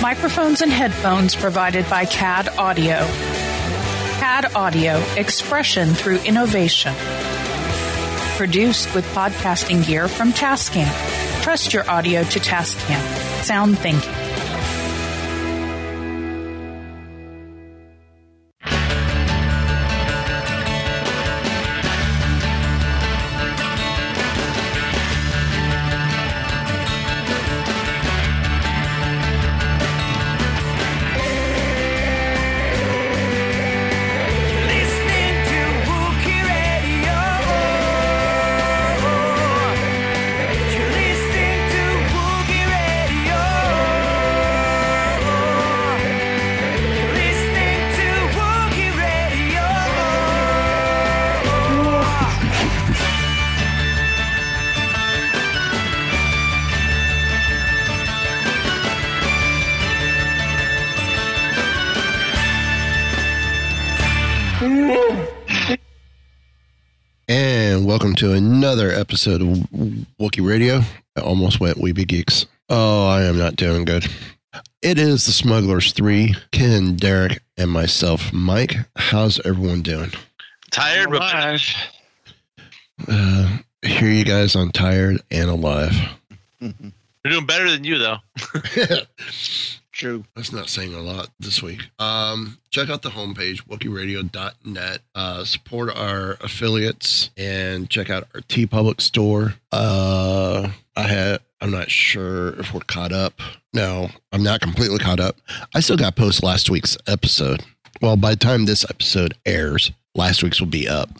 Microphones and headphones provided by CAD Audio. CAD Audio, expression through innovation. Produced with podcasting gear from Tascam. Trust your audio to Tascam. Sound thinking. To another episode of Wookie Radio. I almost went Weeby Geeks. Oh, I am not doing good. It is the Smugglers 3, Ken, Derek, and myself, Mike. How's everyone doing? Tired, but Uh, hear you guys on Tired and Alive. we're doing better than you, though. True. That's not saying a lot this week. Um, check out the homepage, WookieRadio.net. Uh, support our affiliates and check out our TeePublic store. Uh, I had. I'm not sure if we're caught up. No, I'm not completely caught up. I still got post last week's episode. Well, by the time this episode airs, last week's will be up.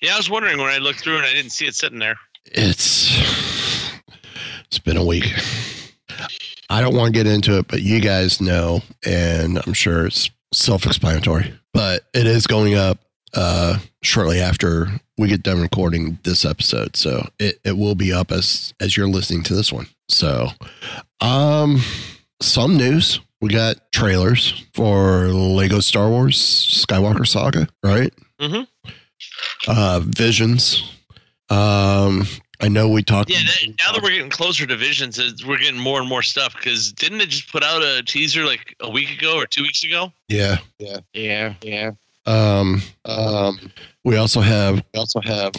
Yeah, I was wondering when I looked through and I didn't see it sitting there. It's it's been a week. I don't want to get into it, but you guys know, and I'm sure it's self-explanatory. But it is going up uh, shortly after we get done recording this episode, so it, it will be up as as you're listening to this one. So, um, some news. We got trailers for Lego Star Wars Skywalker Saga, right? Mm-hmm. Uh, Visions. Um, I know we talked. Yeah, that, now that we're getting closer to Visions, we're getting more and more stuff. Because didn't it just put out a teaser like a week ago or two weeks ago? Yeah. Yeah, yeah, yeah. Um, Um, we also have. we also have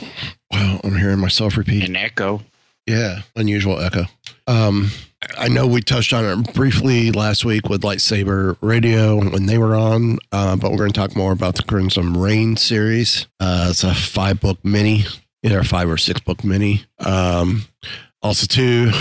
Well, I'm hearing myself repeat. an echo. Yeah, unusual echo. Um, I know we touched on it briefly last week with Lightsaber Radio when they were on, uh, but we're going to talk more about the Crimson Reign series. Uh, it's a five book mini, either a five or six book mini. Um, also, too,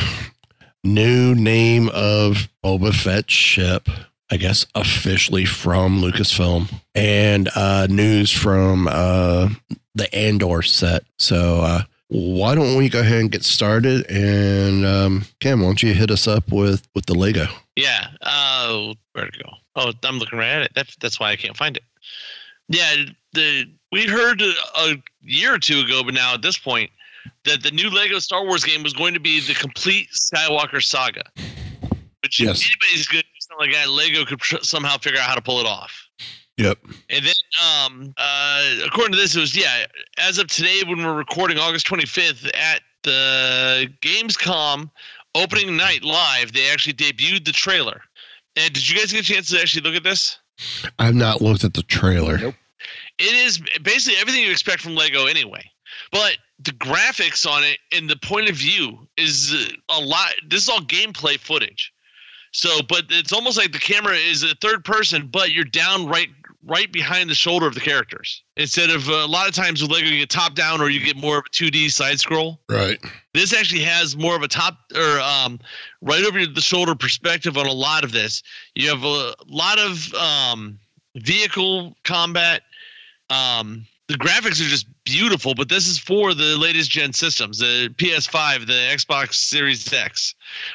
new name of Boba Fett ship. I guess officially from Lucasfilm, and uh, news from uh, the Andor set. So uh, why don't we go ahead and get started? And um, Cam, why don't you hit us up with with the Lego? Yeah. Uh, where'd it go? Oh, I'm looking right at it. That's that's why I can't find it. Yeah, the we heard a, a year or two ago, but now at this point, that the new Lego Star Wars game was going to be the complete Skywalker saga. Which if Yes. anybody's good, to something like that, Lego could tr- somehow figure out how to pull it off. Yep. And then, um, uh, according to this, it was yeah. As of today, when we're recording, August 25th, at the Gamescom opening night live, they actually debuted the trailer. And did you guys get a chance to actually look at this? I've not looked at the trailer. Nope. It is basically everything you expect from Lego anyway. But the graphics on it and the point of view is a lot. This is all gameplay footage. So, but it's almost like the camera is a third person, but you're down right right behind the shoulder of the characters instead of uh, a lot of times with Lego you get top down or you get more of a 2D side scroll. Right. This actually has more of a top or um, right over the shoulder perspective on a lot of this. You have a lot of um, vehicle combat. Um, the graphics are just beautiful, but this is for the latest gen systems, the PS5, the Xbox Series X.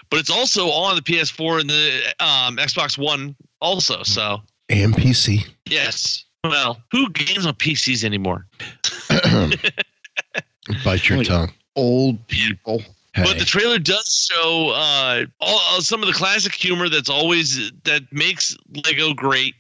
But it's also on the PS4 and the um, Xbox One also. So And PC. yes. Well, who games on PCs anymore? Bite your tongue. Old people. Hey. But the trailer does show uh, all, uh, some of the classic humor that's always that makes Lego great.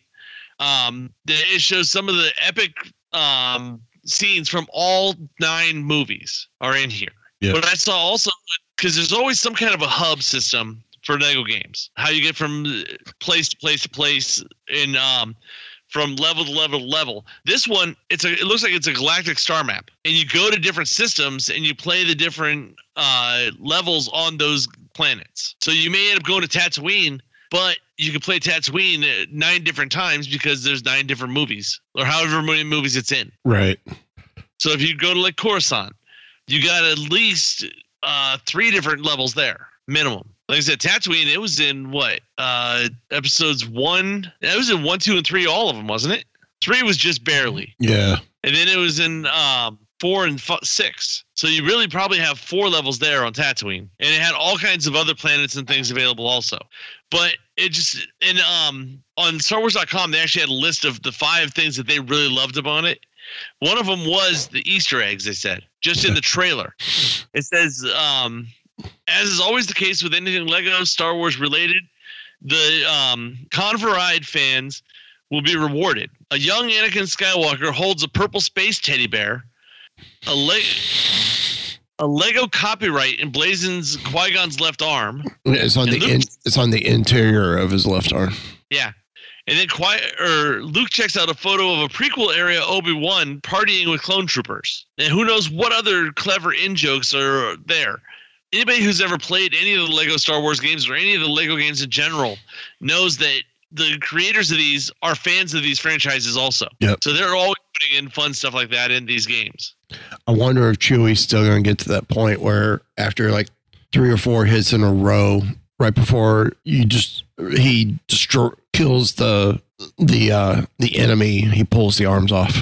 Um, it shows some of the epic um, scenes from all nine movies are in here. Yeah. But I saw also because there's always some kind of a hub system for Lego games. How you get from place to place to place in um, from level to level to level. This one, it's a it looks like it's a galactic star map, and you go to different systems and you play the different uh, levels on those planets. So you may end up going to Tatooine, but you can play Tatooine uh, nine different times because there's nine different movies or however many movies it's in. right. So if you go to like Coruscant, you got at least uh, three different levels there, minimum. Like I said, Tatooine, it was in what uh, episodes one? It was in one, two, and three, all of them, wasn't it? Three was just barely, Yeah. and then it was in um, four and f- six. So you really probably have four levels there on Tatooine, and it had all kinds of other planets and things available also. But it just and um on StarWars.com they actually had a list of the five things that they really loved about it. One of them was the Easter eggs. They said just in the trailer. It says, um, as is always the case with anything Lego Star Wars related, the um, Converide fans will be rewarded. A young Anakin Skywalker holds a purple space teddy bear. A leg. A Lego copyright emblazons Qui Gon's left arm. It's on the Luke- in, it's on the interior of his left arm. Yeah. And then Qui- or Luke checks out a photo of a prequel area Obi Wan partying with clone troopers. And who knows what other clever in jokes are there. Anybody who's ever played any of the Lego Star Wars games or any of the Lego games in general knows that the creators of these are fans of these franchises also. Yep. So they're always putting in fun stuff like that in these games. I wonder if Chewy's still going to get to that point where after like three or four hits in a row, right before you just he destroy kills the the uh the enemy, he pulls the arms off.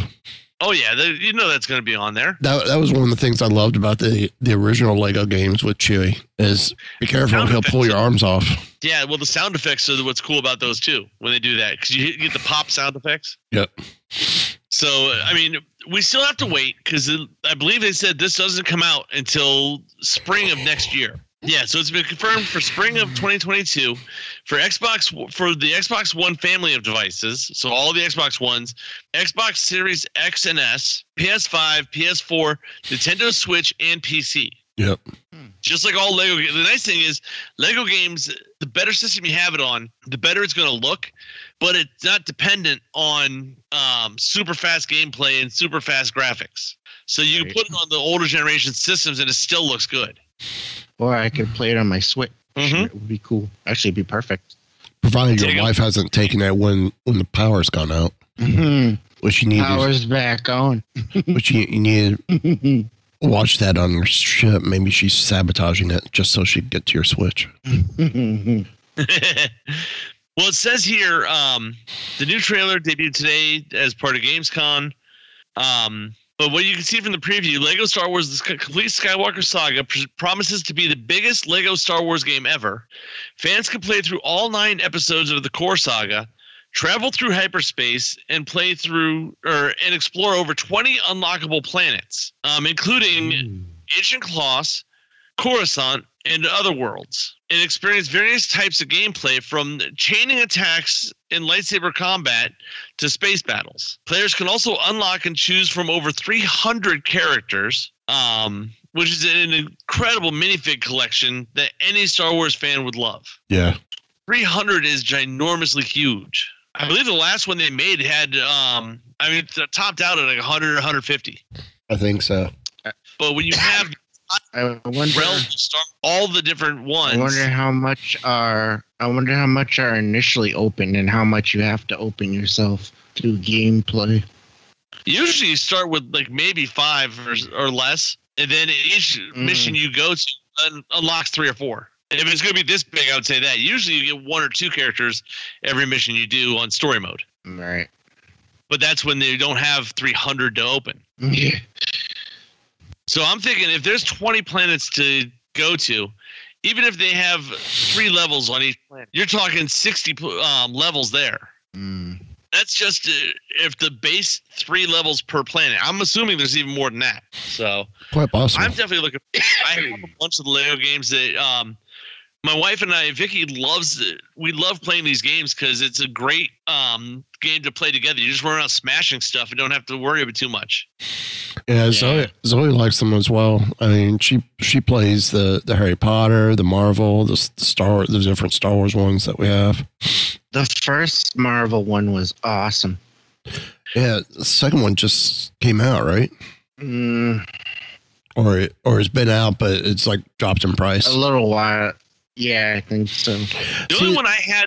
Oh yeah, you know that's going to be on there. That that was one of the things I loved about the the original Lego games with Chewy is be careful, he'll pull your arms off. Yeah, well the sound effects are what's cool about those too when they do that because you, you get the pop sound effects. Yep. So I mean, we still have to wait because I believe they said this doesn't come out until spring of next year. Yeah, so it's been confirmed for spring of 2022 for Xbox for the Xbox One family of devices. So all the Xbox Ones, Xbox Series X and S, PS5, PS4, Nintendo Switch, and PC. Yep. Just like all Lego games. The nice thing is, Lego games, the better system you have it on, the better it's going to look, but it's not dependent on um, super fast gameplay and super fast graphics. So you can Right. put it on the older generation systems and it still looks good. Or I could play it on my Switch. Mhm. It would be cool. Actually, it'd be perfect. Provided your your 'em. wife hasn't taken that when when the power's gone out, which you need to, Power's back on. which you, you need to watch that on your ship. Maybe she's sabotaging it just so she'd get to your Switch. well, it says here um, the new trailer debuted today as part of Gamescom. Um, but what you can see from the preview, Lego Star Wars: The Complete Skywalker Saga pr- promises to be the biggest Lego Star Wars game ever. Fans can play through all nine episodes of the core saga, travel through hyperspace, and play through or and explore over 20 unlockable planets, um, including Ancient Kloss, Coruscant, and other worlds, and experience various types of gameplay from chaining attacks in lightsaber combat to space battles. Players can also unlock and choose from over 300 characters, um, which is an incredible minifig collection that any Star Wars fan would love. Yeah. 300 is ginormously huge. I believe the last one they made had, um, I mean, it topped out at like 100 or 150. I think so. But when you have I wonder. start all the different ones, I wonder how much are. I wonder how much are initially open and how much you have to open yourself to gameplay. usually you start with like maybe five or, or less, and then each Mm. mission you go to un- unlocks three or four. If it's going to be this big, I would say that. Usually you get one or two characters every mission you do on story mode, Right. but that's when they don't have 300 to open. Yeah. So I'm thinking if there's 20 planets to go to, even if they have three levels on each planet, you're talking 60 um, levels there. Mm. That's just uh, if the base three levels per planet. I'm assuming there's even more than that. So Quite possible. I'm definitely looking. I have a bunch of the Lego games that um, my wife and I, Vicky, loves. it. We love playing these games because it's a great um, game to play together. You just run around smashing stuff and don't have to worry about too much. Yeah, Zoe, Zoe likes them as well. I mean, she she plays the the Harry Potter, the Marvel, the, the Star, the different Star Wars ones that we have. The first Marvel one was awesome. Yeah, the second one just came out, right? Mm, Or it, or it's been out, but it's like dropped in price. a little while. Yeah, I think so. The only one I had,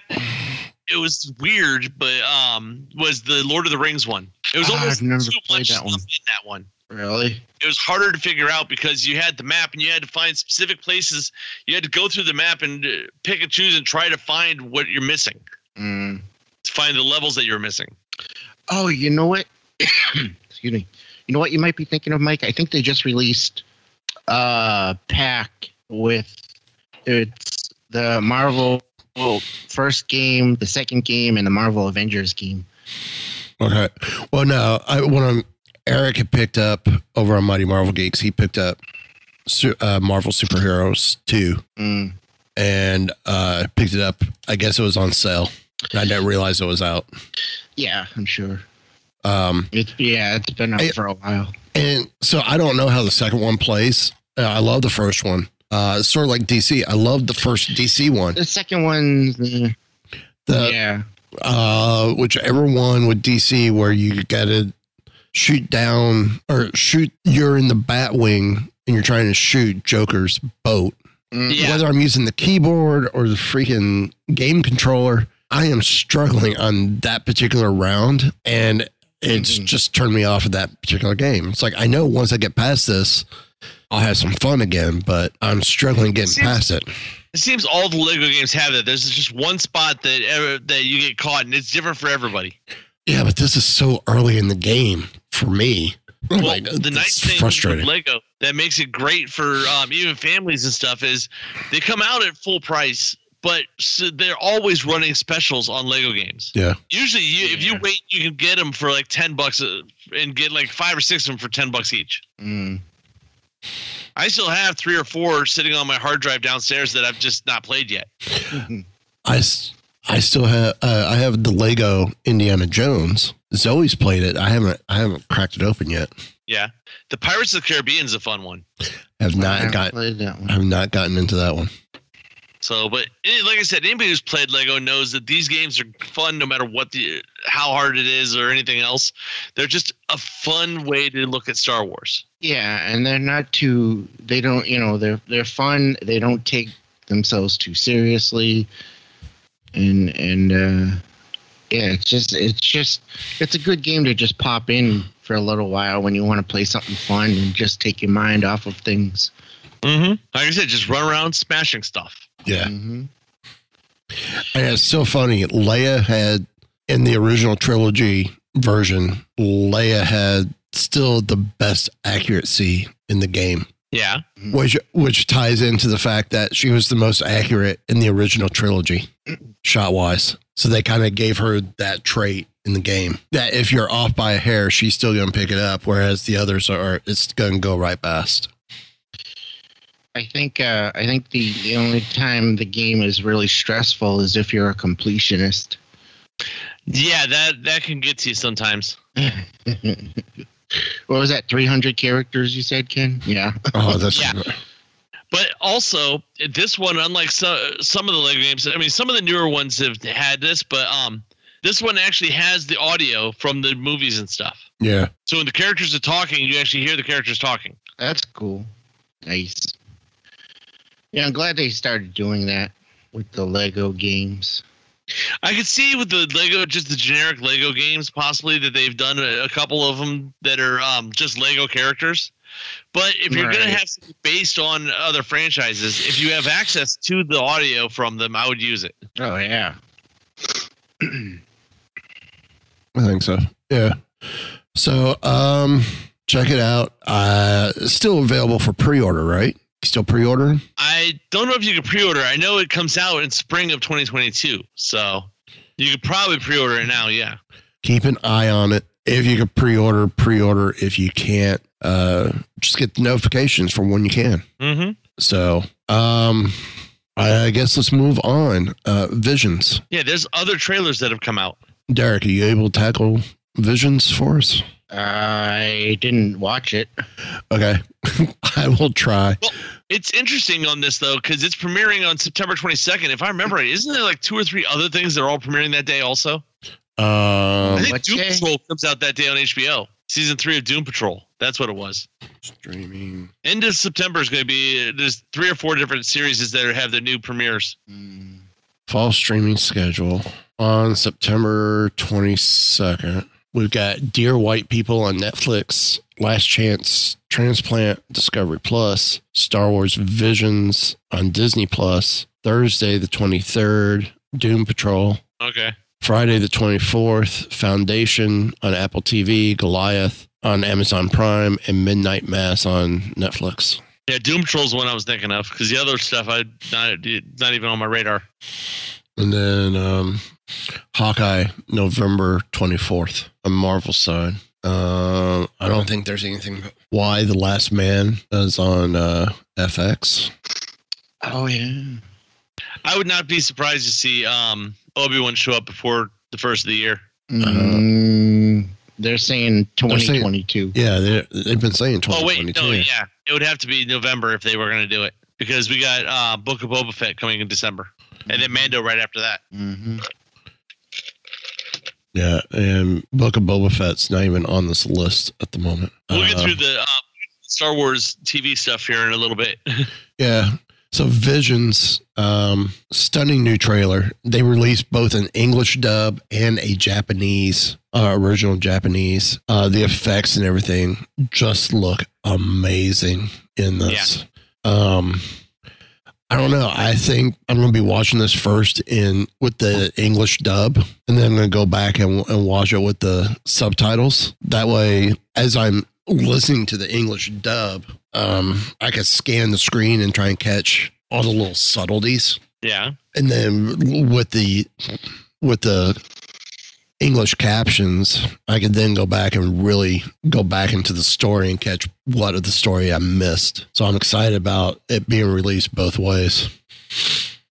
it was weird, but um, was the Lord of the Rings one. It was Ah, almost I've never too played much that stuff one. in that one. Really? It was harder to figure out because you had the map and you had to find specific places. You had to go through the map and uh, pick and choose and try to find what you're missing. Mm. To find the levels that you're missing. Oh, you know what? Excuse me. You know what you might be thinking of, Mike? I think they just released a pack with it's the Marvel first game, the second game, and the Marvel Avengers game. Okay. Well, no, I when I'm, Eric had picked up over on Mighty Marvel Geeks, he picked up uh, Marvel Superheroes two, Mm. and uh, picked it up. I guess it was on sale. I didn't realize it was out. Yeah, I'm sure. Um, It's yeah, it's been out for a while. and so I don't know how the second one plays. Uh, I love the first one. Uh, sort of like DC. I love the first DC one. The second one, uh, The yeah, uh, whichever one with DC where you got to shoot down or shoot. You're in the Batwing and you're trying to shoot Joker's boat. Mm. Yeah. Whether I'm using the keyboard or the freaking game controller, I am struggling on that particular round, and it's Mhm. just turned me off of that particular game. It's like I know once I get past this, I'll have some fun again, but I'm struggling getting Seems- past it. It seems all the Lego games have that. There's just one spot that ever, that you get caught, and it's different for everybody. Yeah, but this is so early in the game for me. Well, Like, the nice thing frustrating. with Lego that makes it great for um, even families and stuff is they come out at full price, but so they're always running specials on Lego games. Yeah. Usually, you, if you wait, you can get them for like ten bucks uh, and get like five or six of them for ten bucks each. Mm. I still have three or four sitting on my hard drive downstairs that I've just not played yet. I, I still have uh, I have the Lego Indiana Jones. Zoe's played it. I haven't I haven't cracked it open yet. Yeah, the Pirates of the Caribbean is a fun one. I've not got played that one. I have not gotten into that one. So, but like I said, anybody who's played Lego knows that these games are fun no matter what the how hard it is or anything else. They're just a fun way to look at Star Wars. Yeah, and they're not too. They don't. You know, they're they're fun. They don't take themselves too seriously, and and uh, yeah, it's just it's just it's a good game to just pop in for a little while when you want to play something fun and just take your mind off of things. Mm-hmm. Like I said, just run around smashing stuff. Yeah. Mm-hmm. And it's so funny. Leia had in the original trilogy version, Leia had still the best accuracy in the game. Yeah, Which which ties into the fact that she was the most accurate in the original trilogy, shot wise. So they kind of gave her that trait in the game. That if you're off by a hair, she's still gonna pick it up, whereas the others are it's gonna go right past. I think uh, I think the, the only time the game is really stressful is if you're a completionist. yeah, that that can get to you sometimes. what was that? Three hundred characters you said, Ken? Yeah. Oh, that's Yeah. But also, this one, unlike so, some of the Lego games, I mean, some of the newer ones have had this, but um, this one actually has the audio from the movies and stuff. yeah. So when the characters are talking, you actually hear the characters talking. That's cool. Nice. Yeah, I'm glad they started doing that with the Lego games. I could see with the Lego, just the generic Lego games, possibly that they've done a, a couple of them that are um, just Lego characters. But if you're going to have something based on other franchises, if you have access to the audio from them, I would use it. Oh yeah. I think so. Yeah. So um check it out. Uh still available for pre-order, right? Still pre-order? I don't know if you can pre-order. I know it comes out in spring of 2022, so you could probably pre-order it now. Yeah. Keep an eye on it. If you can pre-order, pre-order. If you can't, uh, just get the notifications for when you can. Mm-hmm. So, um, I guess let's move on. Uh, Visions. Yeah. There's other trailers that have come out. Derek, are you able to tackle Visions for us? I didn't watch it. Okay, I will try. It's interesting on this though because it's premiering on September 22nd. If I remember right, isn't there like two or three other things that are all premiering that day also? I Um, think Doom day? Patrol comes out that day on HBO. Season three of Doom Patrol. That's what it was. streaming. End of September is going to be. There's three or four different series that have their new premieres. Mm. fall streaming schedule on September 22nd. We've got Dear White People on Netflix, Last Chance Transplant Discovery Plus, Star Wars Visions on Disney Plus, Thursday the 23rd, Doom Patrol, Okay. Friday the 24th, Foundation on Apple TV, Goliath on Amazon Prime, and Midnight Mass on Netflix. Yeah, Doom Patrol's the one I was thinking of because the other stuff I not not even on my radar. And then um, Hawkeye, November 24th, on Marvel side. Uh, I don't think there's anything. Y: The Last Man is on uh, FX. Oh yeah. I would not be surprised to see um, Obi Wan show up before the first of the year. Mm, they're saying They're saying- 2022. Yeah, they- they've been saying Oh wait, 2022. no, yeah, it would have to be November if they were going to do it because we got uh, Book of Boba Fett coming in December, and then Mando right after that. hmm Yeah, and Book of Boba Fett's not even on this list at the moment. We'll get through the uh, Star Wars TV stuff here in a little bit. Yeah. So Visions, um, stunning new trailer. They released both an English dub and a Japanese, uh, original Japanese. Uh, the effects and everything just look amazing in this. Um, I don't know. I think I'm going to be watching this first in with the English dub, and then I'm going to go back and, and watch it with the subtitles. That way, as I'm listening to the English dub, um, I can scan the screen and try and catch all the little subtleties. yeah, And then with the with the English captions, I could then go back and really go back into the story and catch what of the story I missed. So I'm excited about it being released both ways.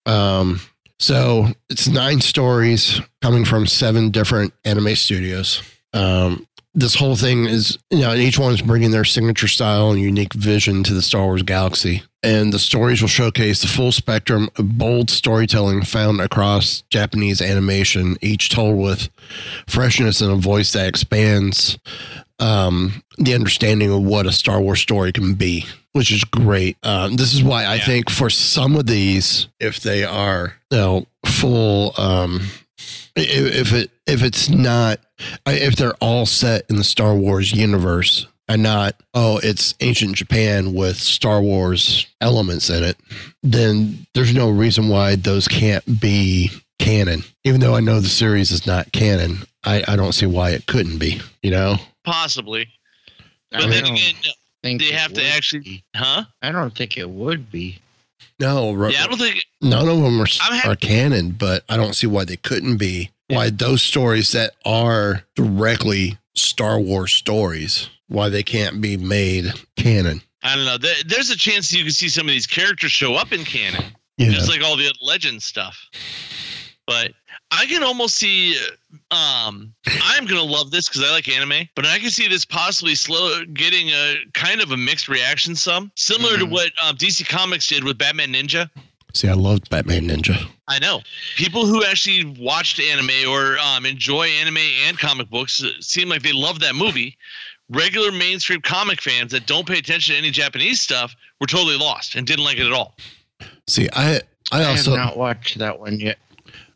Um, so it's nine stories coming from seven different anime studios. Um, this whole thing is, you know, each one is bringing their signature style and unique vision to the Star Wars galaxy. And the stories will showcase the full spectrum of bold storytelling found across Japanese animation, each told with freshness and a voice that expands um, the understanding of what a Star Wars story can be, which is great. Um, this is why I Yeah. think for some of these, if they are you know full, um, i- if it if it's not, if they're all set in the Star Wars universe and not oh it's ancient Japan with Star Wars elements in it, then there's no reason why those can't be canon. Even though I know the series is not canon, I, I don't see why it couldn't be. You know. possibly. I But then again, think they have to actually- be. huh? I don't think it would be. No, Yeah, I don't think. none of them are, I'm are canon, but I don't see why they couldn't be. Why those stories that are directly Star Wars stories, why they can't be made canon. I don't know. There's a chance you can see some of these characters show up in canon, Yeah. just like all the legend stuff. But I can almost see. Um, I'm gonna love this because I like anime, but I can see this possibly slow getting a kind of a mixed reaction. Some similar to Mhm. what um, DC Comics did with Batman Ninja. see, I loved Batman Ninja. I know people who actually watched anime or um, enjoy anime and comic books uh, seem like they love that movie. Regular mainstream comic fans that don't pay attention to any Japanese stuff were totally lost and didn't like it at all. See, I I I also have not watched that one yet.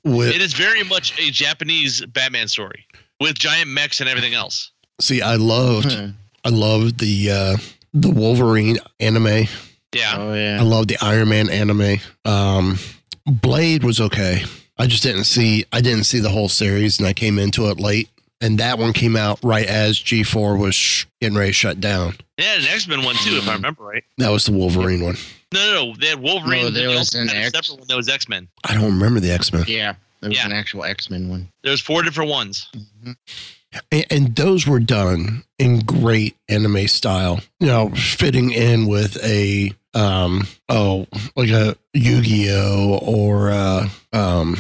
with It is very much a Japanese Batman story with giant mechs and everything else. see I loved Huh. I loved the uh the Wolverine anime. Yeah, Oh I yeah. love the Iron Man anime. Um, Blade was okay. I just didn't see I didn't see the whole series, and I came into it late. And that one came out right as G4 was sh- getting ready to shut down. Yeah, had an X Men one too, if I remember right. That was the Wolverine one. No, no, no. They had Wolverine. No, there they was also an had a X- separate one that was X Men. I don't remember the X Men. Yeah, there was Yeah. an actual X Men one. There's four different ones. And, and those were done in great anime style, you know, fitting in with a um oh like a Yu-Gi-Oh or uh um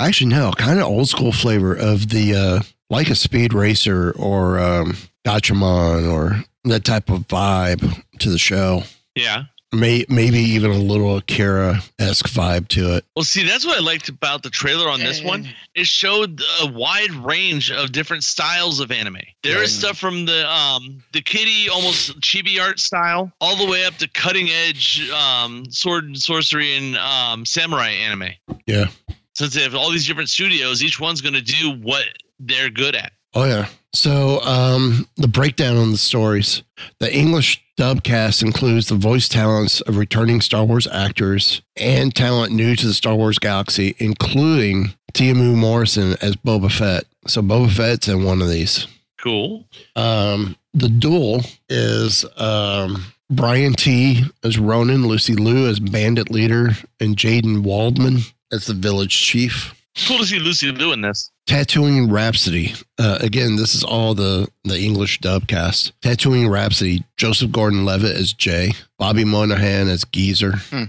actually no, kind of old school flavor of the uh like a speed racer or um Gatchaman or that type of vibe to the show. Yeah. May, maybe even a little Akira esque vibe to it. Well, see, that's what I liked about the trailer on this one. It showed a wide range of different styles of anime. There is stuff from the um the kitty almost chibi art style all the way up to cutting edge um sword and sorcery and um samurai anime. Yeah. Since they have all these different studios, each one's going to do what they're good at. Oh yeah. So um, the breakdown on the stories. The English dub cast includes the voice talents of returning Star Wars actors and talent new to the Star Wars galaxy, including Temuera Morrison as Boba Fett. So Boba Fett's in one of these. Cool. Um, the duel is um, Brian Tee as Ronin, Lucy Liu as Bandit Leader, and Jaden Waldman as the village chief. Cool to see Lucy doing this. Tatooine Rhapsody. Uh, again, this is all the the English dub cast. Tatooine Rhapsody. Joseph Gordon-Levitt as Jay. Bobby Moynihan as Geezer. Hmm.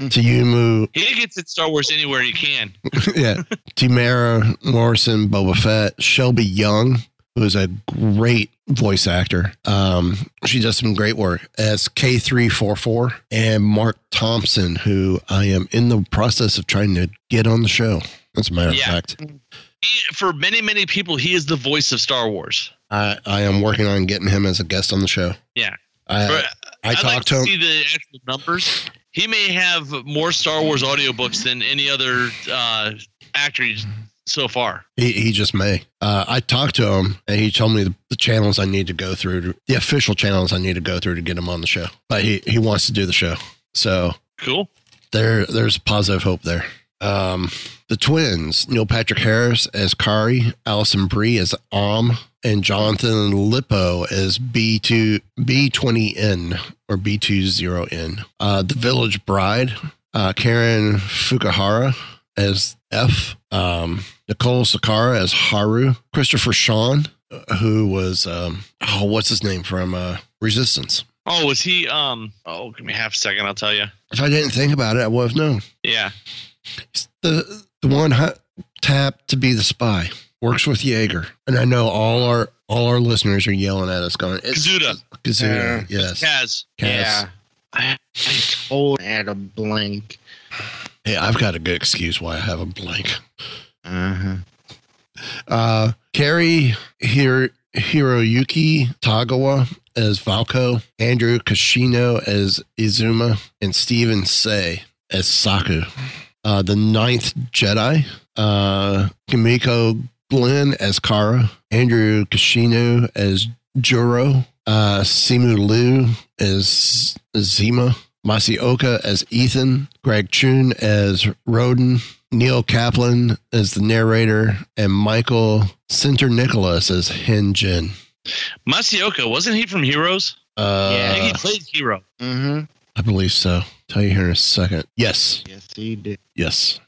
Tayumu, He gets in Star Wars anywhere he can. yeah. Temuera Morrison, Boba Fett. Shelby Young, who is a great voice actor. Um, she does some great work as K344. And Marc Thompson, who I am in the process of trying to get on the show. As a matter of fact. He, for many, many people, he is the voice of Star Wars. I, I am working on getting him as a guest on the show. Yeah. I, For- I I'd talked like to to him. see the actual numbers. He may have more Star Wars audiobooks than any other uh, actor so far. He, he just may. Uh, I talked to him and he told me the, the channels I need to go through, to, the official channels I need to go through to get him on the show. But he, he wants to do the show. So Cool. there there's positive hope there. Um, the twins, Neil Patrick Harris as Karre, Alison Brie as Om, and Jonathan Lipow as B2 B20N or B20N. Uh, the Village Bride, uh, Karen Fukuhara as F, um, Nichole Sakura as Haru, Christopher Sean, uh, who was um, oh, what's his name from uh, Resistance. Oh, was he? Um. Oh, give me half a second. I'll tell you. If I didn't think about it, I would have known. Yeah. the the one hu- tapped to be the spy works with Yeager, and I know all our all our listeners are yelling at us, going, "It's Kazuda. Kazuda, yes, Kaz. Kaz. Yeah. I, I totally had a blank. Hey, I've got a good excuse why I have a blank. Uh-huh. Uh, Cary Hir- Hiroyuki Tagawa as Valco, Andrew Kishino as Izuma, and Steven Say as Saku. Uh, the Ninth Jedi, uh, Kimiko Glenn as Kara, Andrew Kishino as Juro, uh, Simu Liu as Zima, Masi Oka as Ethan, Greg Chun as Roden, Neil Kaplan as the narrator, and Michael Sinterniklaas as Hinjin. Masi Oka wasn't he from Heroes? Uh, I think he played Hiro. Mm-hmm. I believe so. Tell you here in a second. Yes, Yes, he did. yes.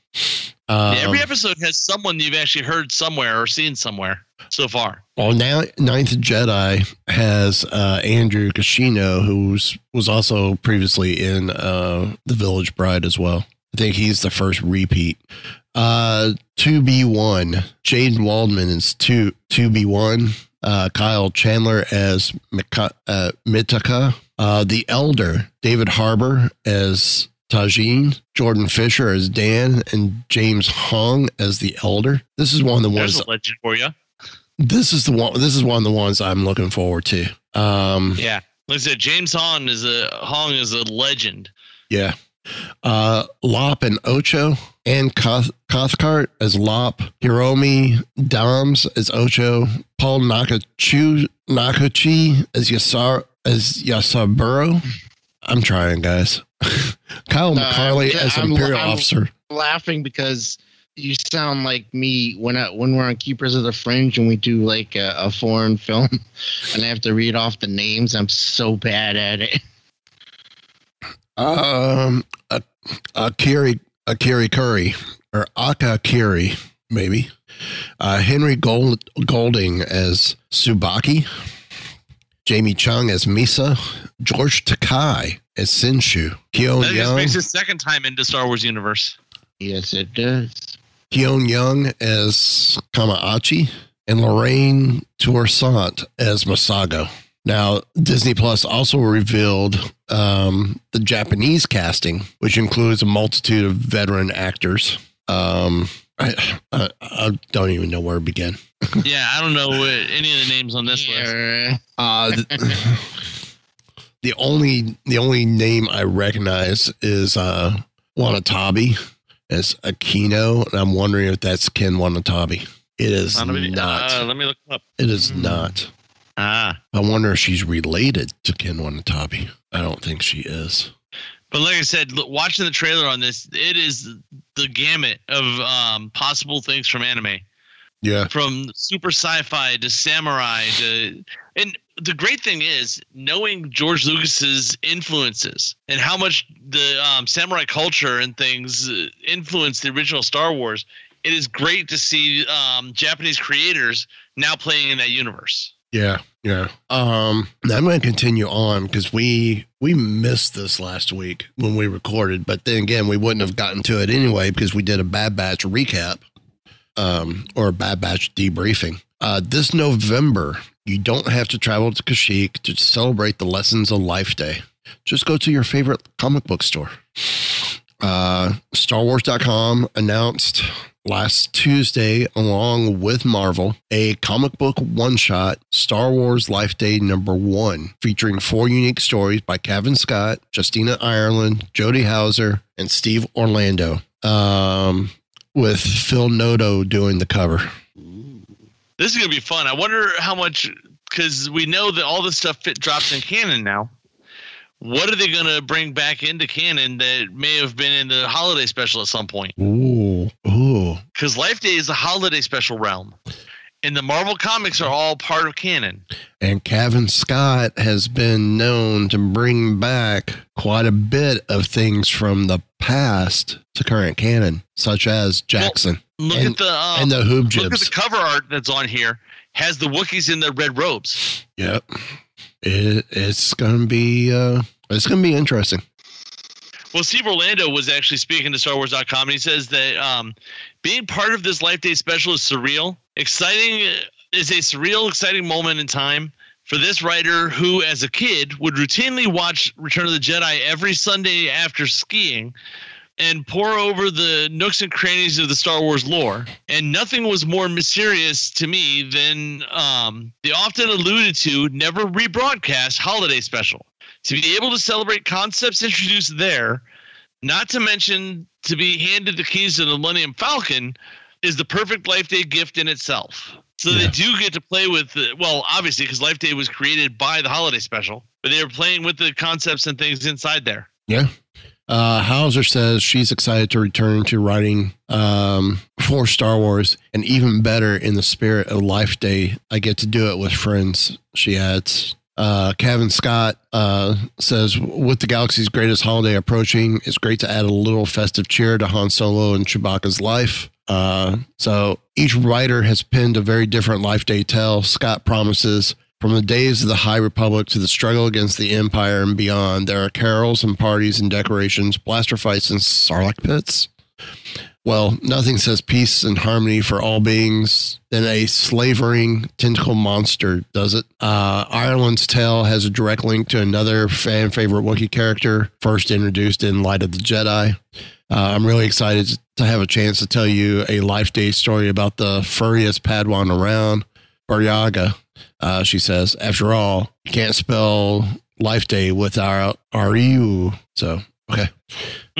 Um, every episode has someone you've actually heard somewhere or seen somewhere so far. Well, now Ninth Jedi has uh, Andrew Kishino, who was, was also previously in uh, The Village Bride as well. I think he's the first repeat. Uh, 2B1, Jaden Waldman is 2, 2B1. Uh, Kyle Chandler as Mika, uh, Mitaka. Uh, the Elder, David Harbour as Tajin, Jordan Fisher as Dan, and James Hong as the Elder. This is one of the ones There's a legend for you. this is the one. This is one of the ones I'm looking forward to. Um, Yeah. Like I said, James Hong is a Hong is a legend. yeah. Uh, Lop and Ocho, and Cathcart as Lop, Hiromi Dames as Ocho, Paul Nakachu Nakachi as Yasar as Yasaburo. I'm trying, guys. Kyle Uh, McCarley I'm- as I'm- Imperial I'm- Officer. Laughing because you sound like me when I when we're on Keepers of the Fringe and we do like a, a foreign film, and I have to read off the names. I'm so bad at it. Um, a, Akiri Akiri Curry or Aka Kiri, maybe. Uh, Henry Gold, Golding as Subaki. Jamie Chung as Misa. George Takei as Sinshu. Kyo I think this Young. makes his second time into Star Wars universe. Yes, it does. Hyun Young as Kamaachi, and Lorraine Toussaint as Masago. Now, Disney Plus also revealed um, the Japanese casting, which includes a multitude of veteran actors. Um, I, I, I don't even know where to begin. yeah, I don't know uh, any of the names on this list. Uh, the, the only the only name I recognize is uh, Wanatabe as Aquino, and I'm wondering if that's Ken Wanatabe. It is Let not. Uh, let me look up. It is not. Ah, I wonder if she's related to Ken Wanatabe. I don't think she is. But like I said, watching the trailer on this, it is the gamut of um, possible things from anime. Yeah. from super sci-fi to samurai to and the great thing is knowing George Lucas's influences and how much the um, samurai culture and things uh, influenced the original Star Wars. It is great to see um, Japanese creators now playing in that universe. Yeah. Yeah. Um, I'm going to continue on because we we missed this last week when we recorded, but then again, we wouldn't have gotten to it anyway because we did a Bad Batch recap, um, or a Bad Batch debriefing. Uh, this November, you don't have to travel to Kashyyyk to celebrate the Lessons of Life Day. Just go to your favorite comic book store. Uh, StarWars.com announced last Tuesday, along with Marvel, a comic book one shot Star Wars Life Day number one, featuring four unique stories by Kevin Scott, Justina Ireland, Jody Houser, and Steve Orlando, um, with Phil Noto doing the cover. This is gonna be fun. I wonder how much because we know that all this stuff fit drops in canon now. What are they gonna bring back into canon that may have been in the holiday special at some point? Ooh, ooh. Because Life Day is a holiday special realm, and the Marvel comics are all part of canon. And Kevin Scott has been known to bring back quite a bit of things from the past to current canon, such as Jackson Look And- at the um, and the Hoob look at the cover art that's on here. Has the Wookiees in their red robes. Yep. It, it's gonna be uh it's gonna be interesting. Well, Steve Orlando was actually speaking to StarWars.com, and he says that um, being part of this Life Day special is surreal. Exciting uh, is a surreal, exciting moment in time for this writer who, as a kid, would routinely watch Return of the Jedi every Sunday after skiing and pour over the nooks and crannies of the Star Wars lore. And nothing was more mysterious to me than um, the often alluded to, never rebroadcast holiday special. To be able to celebrate concepts introduced there, not to mention to be handed the keys to the Millennium Falcon, is the perfect Life Day gift in itself. So Yeah. they do get to play with, uh, well, obviously, because Life Day was created by the holiday special, but they were playing with the concepts and things inside there. Yeah. Uh, Houser says she's excited to return to writing um, for Star Wars, and even better in the spirit of Life Day, I get to do it with friends. She adds. Uh, Kevin Scott uh, says, with the galaxy's greatest holiday approaching, it's great to add a little festive cheer to Han Solo and Chewbacca's life. Uh, so each writer has penned a very different Life Day tale. Scott promises from the days of the High Republic to the struggle against the Empire and beyond, there are carols and parties and decorations, blaster fights and sarlacc pits. Well, nothing says peace and harmony for all beings than a slavering tentacle monster, does it? Uh, Ireland's Tale has a direct link to another fan favorite Wookiee character, first introduced in Light of the Jedi. Uh, I'm really excited to have a chance to tell you a Life Day story about the furriest Padawan around, Burryaga. Uh, she says, after all, you can't spell Life Day without RU. So, okay.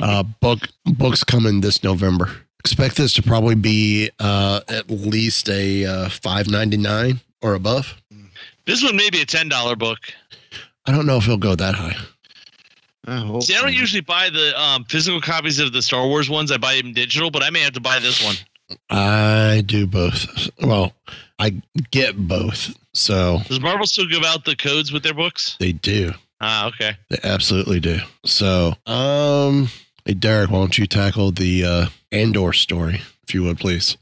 Uh, book books coming this November. Expect this to probably be uh, at least a uh, five ninety nine or above. This one may be a ten dollar book. I don't know if it'll go that high. I hope See, I don't not. usually buy the um, physical copies of the Star Wars ones. I buy them digital, but I may have to buy this one. I do both. Well, I get both. So Does Marvel still give out the codes with their books? they do. Ah, okay. They absolutely do. So, um, hey Derek, why don't you tackle the uh, Andor story, if you would, please?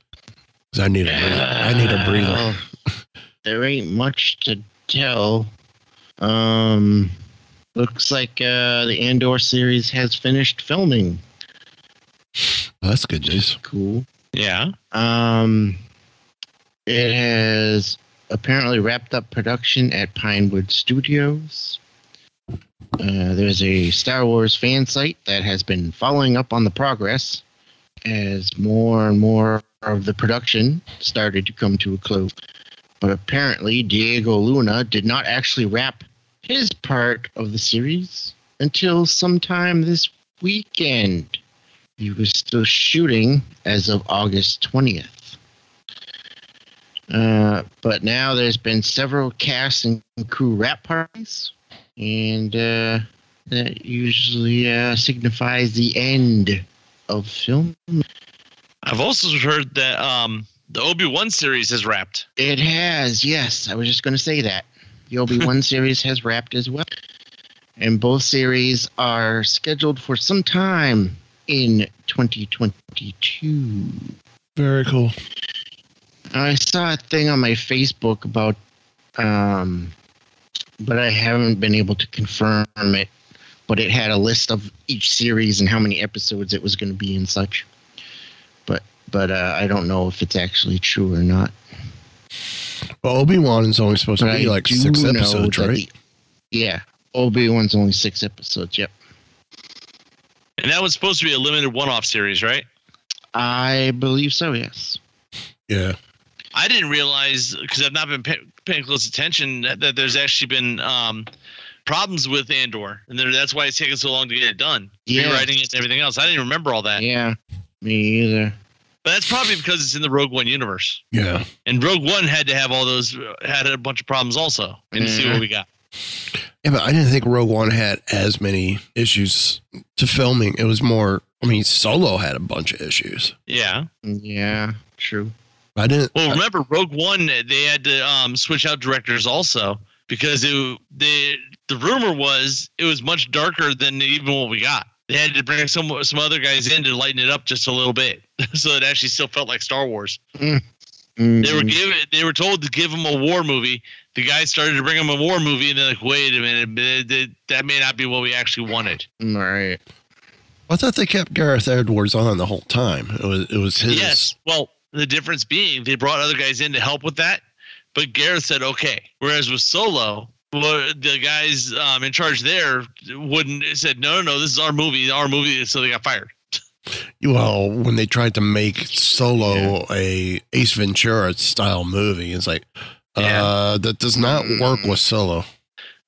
Because I need a breather. I need a breather. There ain't much to tell. Um, looks like uh, the Andor series has finished filming. Well, that's good news. Cool. Yeah. Um, it has apparently wrapped up production at Pinewood Studios. Uh, there's a Star Wars fan site that has been following up on the progress as more and more of the production started to come to a close. But apparently, Diego Luna did not actually wrap his part of the series until sometime this weekend. He was still shooting as of August 20th. Uh, but now there's been several cast and crew wrap parties, and uh, that usually uh, signifies the end of film. I've also heard that um, the Obi Wan series has wrapped. It has, yes. I was just going to say that. The Obi Wan series has wrapped as well. And both series are scheduled for some time in 2022. Very cool. I saw a thing on my Facebook about, um, but I haven't been able to confirm it. But it had a list of each series and how many episodes it was going to be and such. But but uh, I don't know if it's actually true or not. Well, Obi Wan is only supposed to be I like six episodes, right? the- yeah, Obi Wan's only six episodes. Yep. And that was supposed to be a limited one off series, right? I believe so. Yes. yeah. I didn't realize because I've not been pay, paying close attention that, that there's actually been um, problems with Andor, and that's why it's taken so long to get it done, Yeah. rewriting it and everything else. I didn't remember all that, Yeah. Me either. but that's probably because it's in the Rogue One universe, Yeah. and Rogue One had to have all those had a bunch of problems also, and see what we got. Yeah, but I didn't think Rogue One had as many issues to filming. It was more, I mean, Solo had a bunch of issues. Yeah. Yeah. True. I didn't. Well, remember Rogue One? They had to um, switch out directors also because it, the the rumor was it was much darker than even what we got. They had to bring some some other guys in to lighten it up just a little bit, so it actually still felt like Star Wars. They were Mhm. given they were told to give them a war movie. The guys started to bring them a war movie, and they're like, "Wait a minute, that- may not be what we actually wanted." Right. I thought they kept Gareth Edwards on the whole time. It was it was his. Yes. Well, the difference being they brought other guys in to help with that, but Gareth said okay. Whereas with Solo, well, the guys um, in charge there wouldn't said no, no, no. This is our movie, our movie. So they got fired. Well, when they tried to make Solo a Ace Ventura style movie, it's like uh, that does not work with Solo.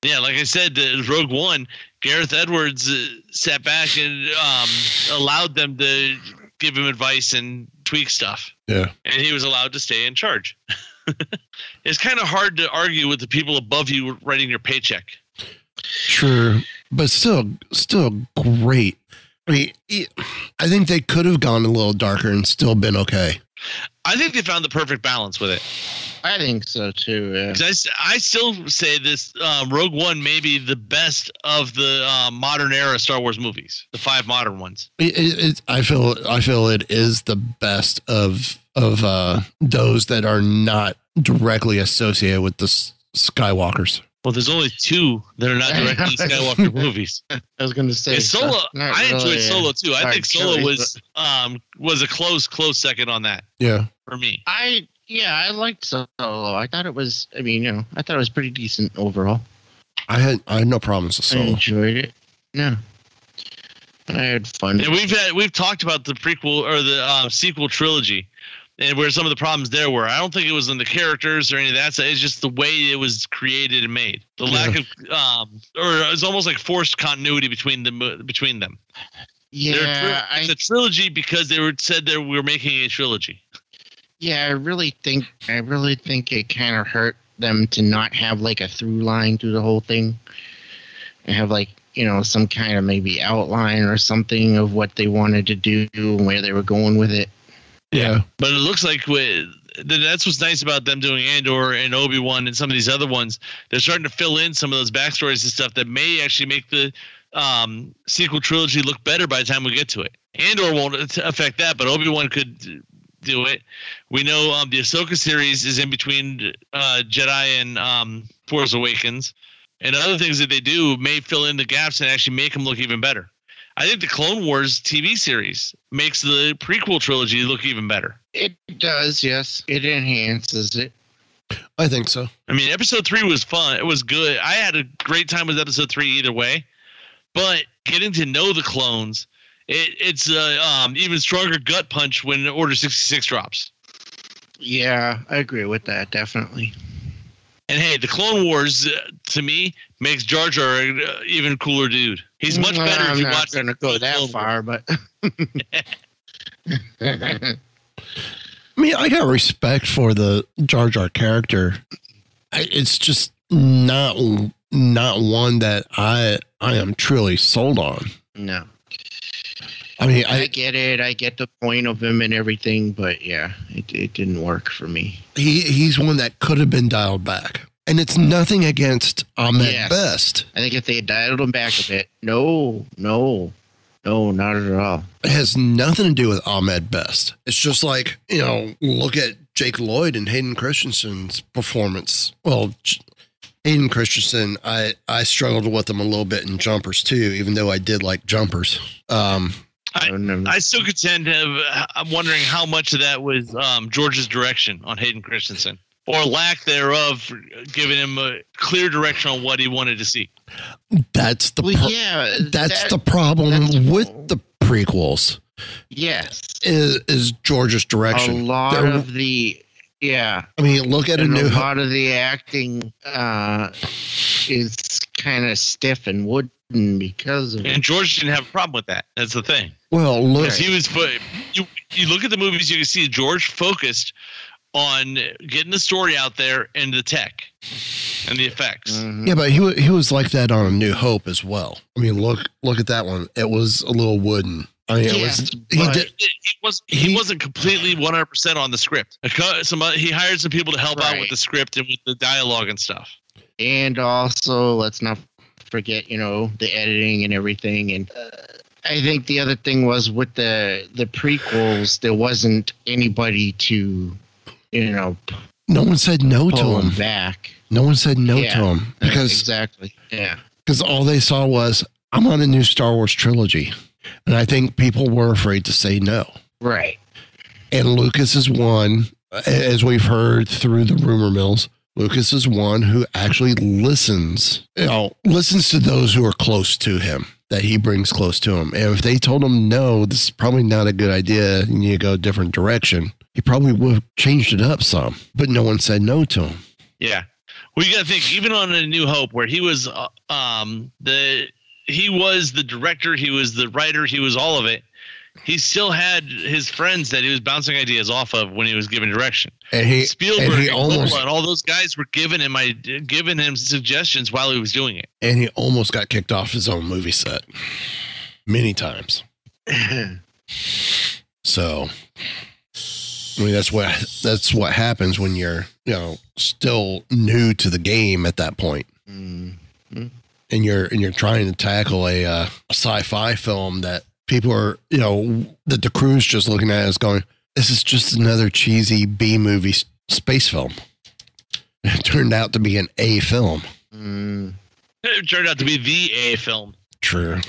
Yeah, like I said, Rogue One, Gareth Edwards uh, sat back and um, allowed them to give him advice and tweak stuff, Yeah. and he was allowed to stay in charge. it's kind of hard to argue with the people above you writing your paycheck. True, but still, still great. I mean, I think they could have gone a little darker and still been okay. I think they found the perfect balance with it. I think so too. Yeah. 'Cause I, s- I still say this um, Rogue One may be the best of the uh, modern era Star Wars movies, the five modern ones. It, it, it, I feel, I feel it is the best of of uh, those that are not directly associated with the S- Skywalkers. Well, there's only two that are not directly Skywalker movies. I was going to say And Solo, not I enjoyed really, Solo too. I think Solo choice, was um was a close close second on that Yeah, for me. I yeah, I liked Solo. I thought it was. I mean, you know, I thought it was pretty decent overall. I had, I had no problems with Solo. I enjoyed it. Yeah, I had fun. And we've had we've talked about the prequel or the uh, sequel trilogy, and where some of the problems there were. I don't think it was in the characters or any of that. stuff. It's just the way it was created and made. The lack of um, or it's almost like forced continuity between them between them. Tri- yeah, it's a trilogy because they were said they were making a trilogy. yeah, I really think I really think it kind of hurt them to not have like a through line through the whole thing, and have like you know some kind of maybe outline or something of what they wanted to do and where they were going with it. Yeah. But it looks like with, that's what's nice about them doing Andor and Obi Wan and some of these other ones. They're starting to fill in some of those backstories and stuff that may actually make the um, sequel trilogy look better by the time we get to it. Andor won't affect that, but Obi Wan could do it. We know um, the Ahsoka series is in between uh, Jedi and um, Force Awakens, and other things that they do may fill in the gaps and actually make them look even better. I think the Clone Wars TV series makes the prequel trilogy look even better. It does, yes. It enhances it. I think so. I mean, episode three was fun. It was good. I had a great time with episode three either way. But getting to know the clones, it, it's a um, even stronger gut punch when Order 66 drops. Yeah, I agree with that, definitely. And hey, the Clone Wars uh, to me makes Jar Jar an uh, even cooler dude. He's much Well, better I'm if you not going to go that Clone far, but I mean, I got respect for the Jar Jar character. I, it's just not not one that I I am truly sold on. no. I mean, I I get it. I get the point of him and everything, but yeah, it, it didn't work for me. he he's one that could have been dialed back, and it's nothing against Ahmed Yes. Best. I think if they had dialed him back a bit, no, no, no, not at all. It has nothing to do with Ahmed Best. It's just like you know, look at Jake Lloyd and Hayden Christensen's performance. Well. Hayden Christensen, I, I struggled with him a little bit in jumpers too, even though I did like jumpers. Um, I, don't. I still contend to have, I'm wondering how much of that was um, George's direction on Hayden Christensen or lack thereof, giving him a clear direction on what he wanted to see. that's the well, pro- yeah, that's that- the problem that's- with the prequels yes. is, is George's direction A direction. lot There- of the yeah, I mean, look at a new a Hope. lot of the acting uh, is kind of stiff and wooden because of And George didn't have a problem with that. That's the thing. Well, look, he was, you, you look at the movies, you can see George focused on getting the story out there and the tech and the effects. Mhm. yeah, but he he was like that on a New Hope as well. I mean, look look at that one. It was a little wooden. I mean, it was he did. He, he was he, He- wasn't completely 100 percent on the script. A Some uh, he hired some people to help out with the script and with the dialogue and stuff. and also let's not forget you know the editing and everything and uh, i think the other thing was with the the prequels there wasn't anybody to you know No one said no to him him. back No one said no Yeah. to him because exactly yeah because all they saw was I'm on a new Star Wars trilogy, and I think people were afraid to say no. right And Lucas is one, as we've heard through the rumor mills. Lucas is one who actually listens, you know, listens to those who are close to him, that he brings close to him. And if they told him, no, this is probably not a good idea, you need to go a different direction, he probably would have changed it up some. But no one said no to him. Yeah. Well, you got to think even on A New Hope, where he was uh, um the he was the director, he was the writer, he was all of it. He still had his friends that he was bouncing ideas off of when he was given direction. And he, Spielberg and and, almost, Coppola and all those guys were giving him I giving him suggestions while he was doing it. and he almost got kicked off his own movie set many times. So, I mean, that's what that's what happens when you're, you know, still new to the game at that point, Mm. and you're and you're trying to tackle a, uh, a sci-fi film that people are, you know, that the crew's just looking at is going, this is just another cheesy B movie space film. It turned out to be an A film. Mm. It turned out to be the A film. True.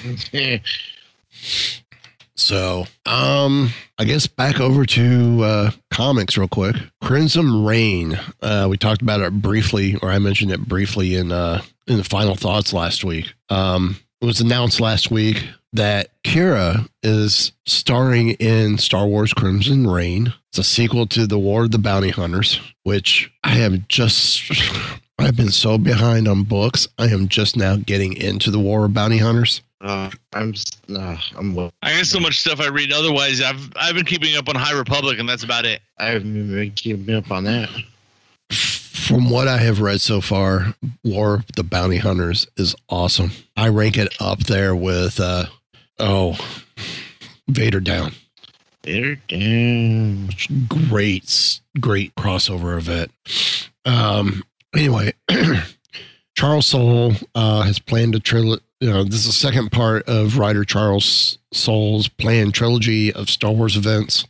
So, um, I guess back over to uh, comics real quick. Crimson Reign. Uh, we talked about it briefly, or I mentioned it briefly in uh, in the final thoughts last week. Um, it was announced last week that Qi'ra is starring in Star Wars Crimson Reign. It's a sequel to The War of the Bounty Hunters, which I have just. I've been so behind on books. I am just now getting into the War of Bounty Hunters. uh, i'm uh, i'm well I got so much stuff I read. Otherwise, I've I've been keeping up on High Republic, and that's about it. i haven't been keeping up on that From what I have read so far, War of the Bounty Hunters is awesome. I rank it up there with uh oh Vader down. They're down. great, great crossover event. Um, anyway, Charles Soule uh, has planned a trilogy. You know, this is the second part of writer Charles Soule's planned trilogy of Star Wars events.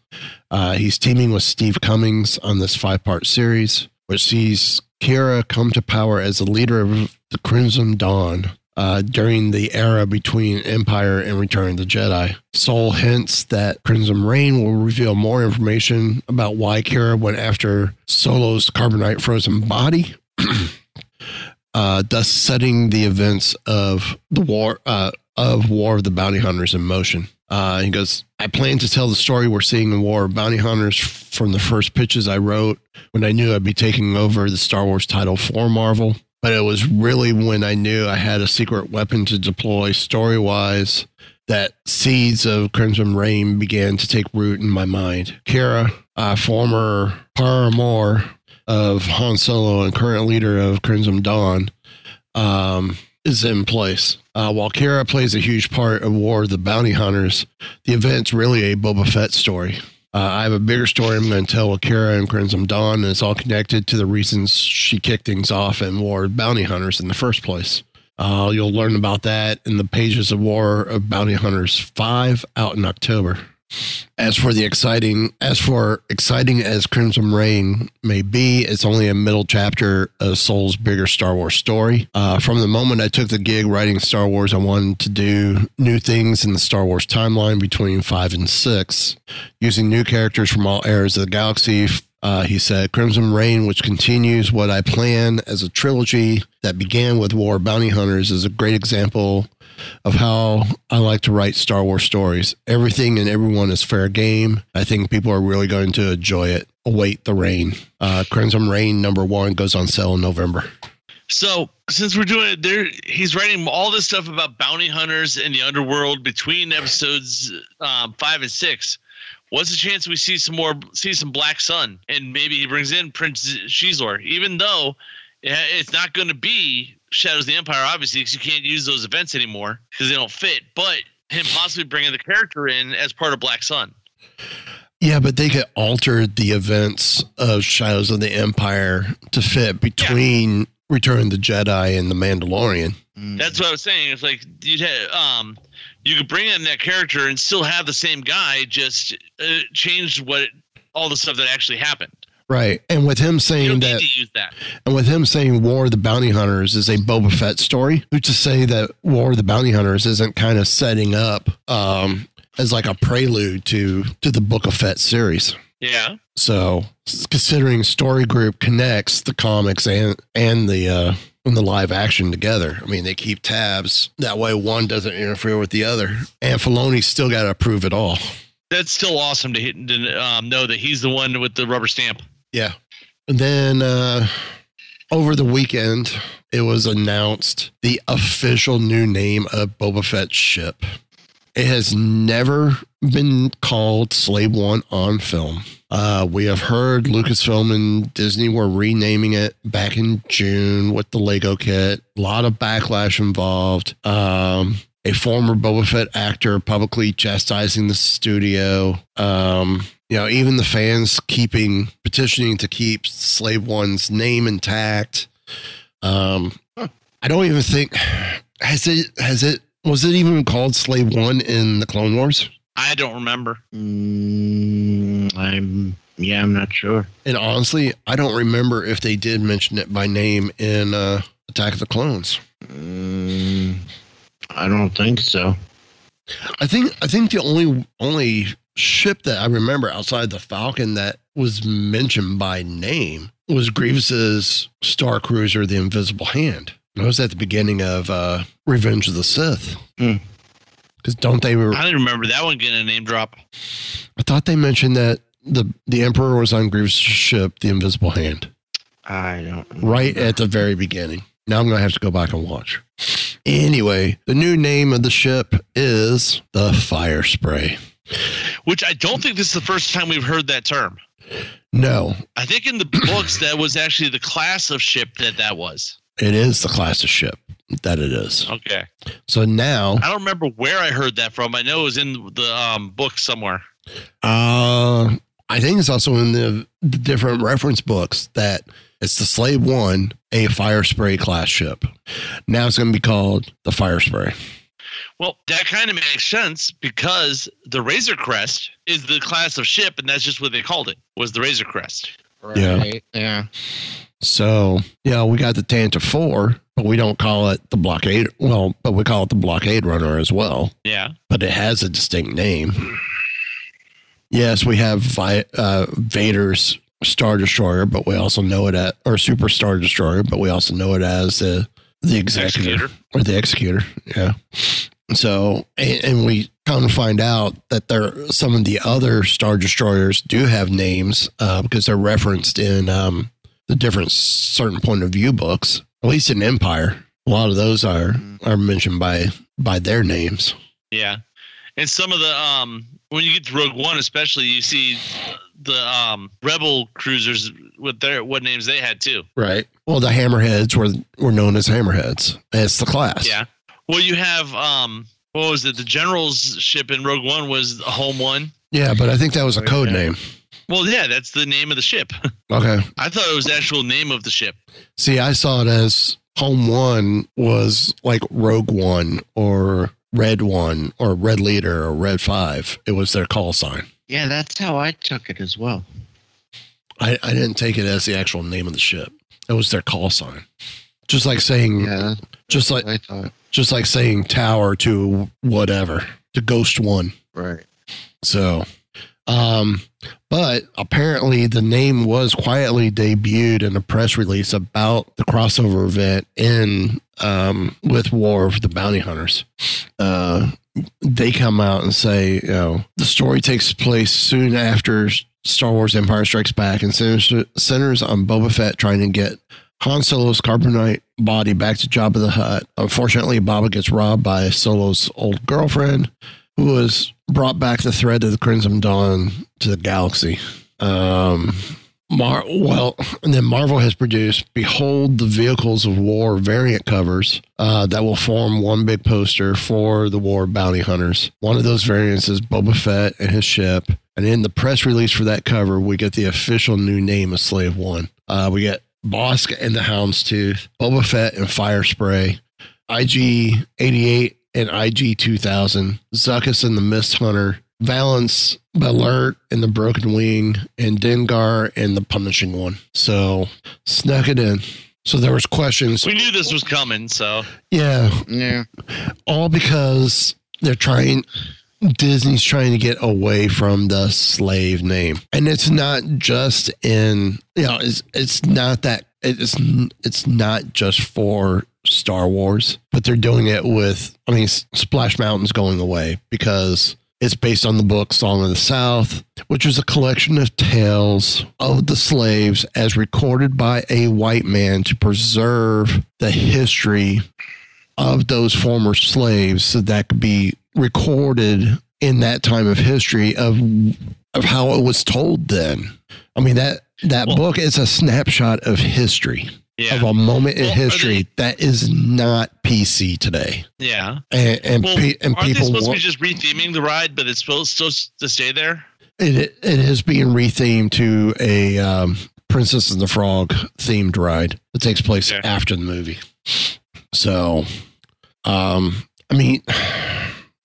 Uh, he's teaming with Steve Cummings on this five part series, which sees Qi'ra come to power as the leader of the Crimson Dawn uh, during the era between Empire and Return of the Jedi. Soule hints that Crimson Reign will reveal more information about why Qi'ra went after Solo's carbonite frozen body. Uh, thus setting the events of the war uh, of War of the Bounty Hunters in motion. Uh, he goes, I plan to tell the story we're seeing in War of Bounty Hunters from the first pitches I wrote when I knew I'd be taking over the Star Wars title for Marvel. But it was really when I knew I had a secret weapon to deploy story wise that seeds of Crimson Reign began to take root in my mind. Qi'ra, uh, former paramour of Han Solo and current leader of Crimson Dawn, um, is in place. Uh, while Qi'ra plays a huge part of War of the Bounty Hunters, the event's really a Boba Fett story. Uh, I have a bigger story I'm going to tell with Qi'ra and Crimson Dawn, and it's all connected to the reasons she kicked things off in War of Bounty Hunters in the first place. Uh, you'll learn about that in the pages of War of Bounty Hunters 5 out in October. As for the exciting, as for exciting as Crimson Reign may be, it's only a middle chapter of Soule's bigger Star Wars story. Uh, from the moment I took the gig writing Star Wars, I wanted to do new things in the Star Wars timeline between five and six, using new characters from all eras of the galaxy. Uh, he said, Crimson Reign, which continues what I plan as a trilogy that began with War Bounty Hunters, is a great example of how I like to write Star Wars stories. Everything and everyone is fair game. I think people are really going to enjoy it. Await the rain. Uh, Crimson Reign number one goes on sale in November. So since we're doing it, there he's writing all this stuff about bounty hunters in the underworld between episodes um, five and six. What's the chance we see some more, see some Black Sun, and maybe he brings in Prince Xizor, even though it's not going to be Shadows of the Empire, obviously, because you can't use those events anymore because they don't fit. But him possibly bringing the character in as part of Black Sun. Yeah, but they could alter the events of Shadows of the Empire to fit between Return of the Jedi and the Mandalorian. That's what I was saying. It's like you'd have, um, you could bring in that character and still have the same guy, just uh, change what all the stuff that actually happened. Right. And with him saying that that. And with him saying War of the Bounty Hunters is a Boba Fett story, who's to say that War of the Bounty Hunters isn't kind of setting up um, as like a prelude to to the Book of Fett series? Yeah. So considering Story Group connects the comics and and the uh, and the live action together, I mean they keep tabs that way one doesn't interfere with the other. And Filoni's still got to approve it all. That's still awesome to, hit, to um, know that he's the one with the rubber stamp. Yeah. And then uh, over the weekend, it was announced the official new name of Boba Fett's ship. It has never been called Slave One on film. Uh, we have heard Lucasfilm and Disney were renaming it back in June with the Lego kit. A lot of backlash involved. Um, a former Boba Fett actor publicly chastising the studio. Um, you know, even the fans keeping petitioning to keep Slave One's name intact. Um, I don't even think has it has it was it even called Slave One in the Clone Wars? I don't remember. Mm, I'm yeah, I'm not sure. And honestly, I don't remember if they did mention it by name in uh, Attack of the Clones. Mm, I don't think so. I think I think the only only ship that I remember outside the Falcon that was mentioned by name was Grievous's Star Cruiser, the Invisible Hand. That was at the beginning of uh, Revenge of the Sith. Hmm. Because don't they? Re- I didn't remember that one getting a name drop. I thought they mentioned that the the Emperor was on Grievous's ship, the Invisible Hand, I don't. right at the very beginning. Now I'm gonna have to go back and watch. Anyway, the new name of the ship is the Fire Spray. Which I don't think this is the first time we've heard that term. No, I think in the books that was actually the class of ship that that was. it is the class of ship that it is. Okay. So now, I don't remember where I heard that from. I know it was in the um, book somewhere. Uh, I think it's also in the, the different reference books that it's the Slave One, a fire spray class ship. Now it's going to be called the Fire Spray. Well, that kind of makes sense because the Razor Crest is the class of ship, and that's just what they called it was the Razor Crest. Yeah. Right? Yeah. So, yeah, we got the Tantive 4, but we don't call it the Blockade. Well, but we call it the Blockade Runner as well, Yeah. but it has a distinct name. Yes, we have Vi- uh, Vader's Star Destroyer, but we also know it as, or Super Star Destroyer, but we also know it as the, the Executor, Executor. or the Executor. Yeah. So, and, and we come to find out that there some of the other Star Destroyers do have names uh, because they're referenced in um, the different certain point of view books. At least in Empire, a lot of those are are mentioned by by their names. Yeah. And some of the um when you get to Rogue One especially you see the um rebel cruisers with their what names they had too. Right. Well, the Hammerheads were were known as Hammerheads. It's the class. Yeah. Well you have um what was it? The general's ship in Rogue One was Home One. Yeah, but I think that was a code name. Well yeah, that's the name of the ship. Okay. I thought it was the actual name of the ship. See, I saw it as Home One was like Rogue One or Red One or Red Leader or Red Five. It was their call sign. Yeah, that's how I took it as well. I, I didn't take it as the actual name of the ship. It was their call sign. Just like saying, Yeah. just like I thought. Just like saying tower to whatever to Ghost One. Right. So, um, but apparently the name was quietly debuted in a press release about the crossover event in um, with War of the Bounty Hunters. Uh, they come out and say, you know, the story takes place soon after Star Wars Empire Strikes Back and centers, centers on Boba Fett trying to get Han Solo's carbonite body back to Jabba the Hutt. Unfortunately, Boba gets robbed by Solo's old girlfriend, who has brought back the thread of the Crimson Dawn to the galaxy. Um, Mar- well, and then Marvel has produced Behold the Vehicles of War variant covers uh, that will form one big poster for the War Bounty Hunters. One of those variants is Boba Fett and his ship. And in the press release for that cover, we get the official new name of Slave One. Uh, we get Bossk and the Houndstooth, Boba Fett and Fire Spray, IG 88 and IG 2000, Zuckuss and the Mist Hunter, Valance, Beilert and the Broken Wing, and Dengar and the Punishing One. So snuck it in. So there was questions. We knew this was coming, so Yeah, Yeah. all because they're trying Disney's trying to get away from the slave name. And it's not just in you know, it's it's not that it's it's not just for Star Wars, but they're doing it with I mean Splash Mountain's going away because it's based on the book Song of the South, which is a collection of tales of the slaves as recorded by a white man to preserve the history of those former slaves so that could be recorded in that time of history of of how it was told then. I mean that that Well- book is a snapshot of history yeah. of a moment in Well, are history that is not PC today, yeah. and and, Well, pe- and aren't they people supposed to be just retheming the ride, but it's supposed supposed to stay there? it it is being rethemed to a um, Princess and the Frog themed ride that takes place Yeah. after the movie. So, um, I mean,